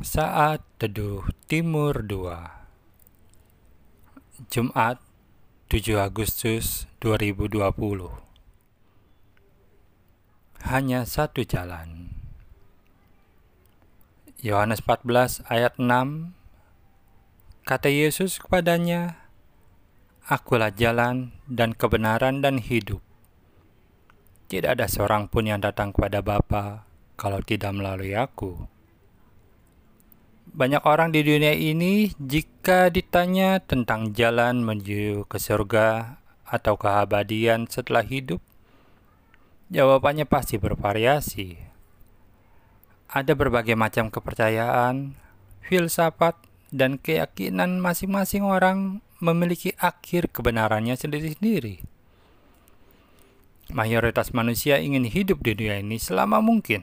Saat Teduh Timur 2 Jumat 7 Agustus 2020 Hanya satu jalan. Yohanes 14 ayat 6 Kata Yesus kepadanya Akulah jalan dan kebenaran dan hidup. Tidak ada seorang pun yang datang kepada Bapa kalau tidak melalui aku banyak orang di dunia ini, jika ditanya tentang jalan menuju ke surga atau keabadian setelah hidup, jawabannya pasti bervariasi. Ada berbagai macam kepercayaan, filsafat, dan keyakinan masing-masing orang memiliki akhir kebenarannya sendiri-sendiri. Mayoritas manusia ingin hidup di dunia ini selama mungkin,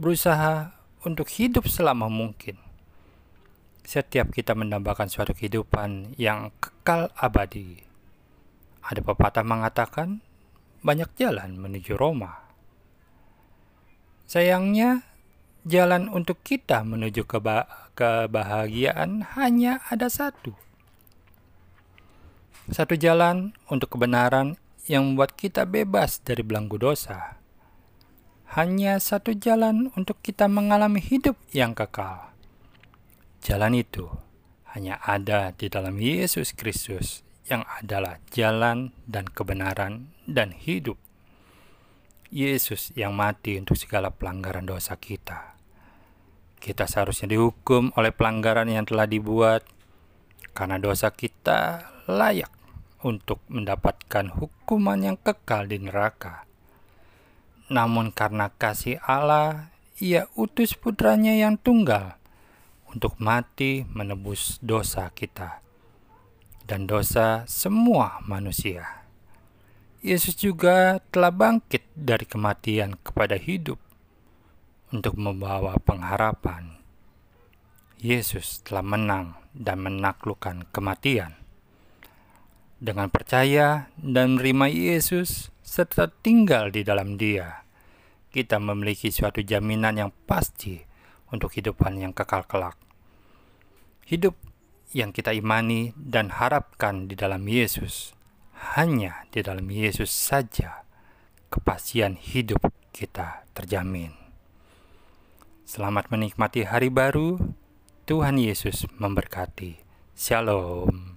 berusaha untuk hidup selama mungkin setiap kita mendambakan suatu kehidupan yang kekal abadi. Ada pepatah mengatakan, banyak jalan menuju Roma. Sayangnya, jalan untuk kita menuju keba kebahagiaan hanya ada satu. Satu jalan untuk kebenaran yang membuat kita bebas dari belenggu dosa. Hanya satu jalan untuk kita mengalami hidup yang kekal Jalan itu hanya ada di dalam Yesus Kristus yang adalah jalan dan kebenaran dan hidup. Yesus yang mati untuk segala pelanggaran dosa kita. Kita seharusnya dihukum oleh pelanggaran yang telah dibuat karena dosa kita layak untuk mendapatkan hukuman yang kekal di neraka. Namun karena kasih Allah, ia utus putranya yang tunggal untuk mati menebus dosa kita dan dosa semua manusia. Yesus juga telah bangkit dari kematian kepada hidup untuk membawa pengharapan. Yesus telah menang dan menaklukkan kematian. Dengan percaya dan menerima Yesus serta tinggal di dalam Dia, kita memiliki suatu jaminan yang pasti untuk kehidupan yang kekal kelak. Hidup yang kita imani dan harapkan di dalam Yesus, hanya di dalam Yesus saja kepastian hidup kita terjamin. Selamat menikmati hari baru. Tuhan Yesus memberkati. Shalom.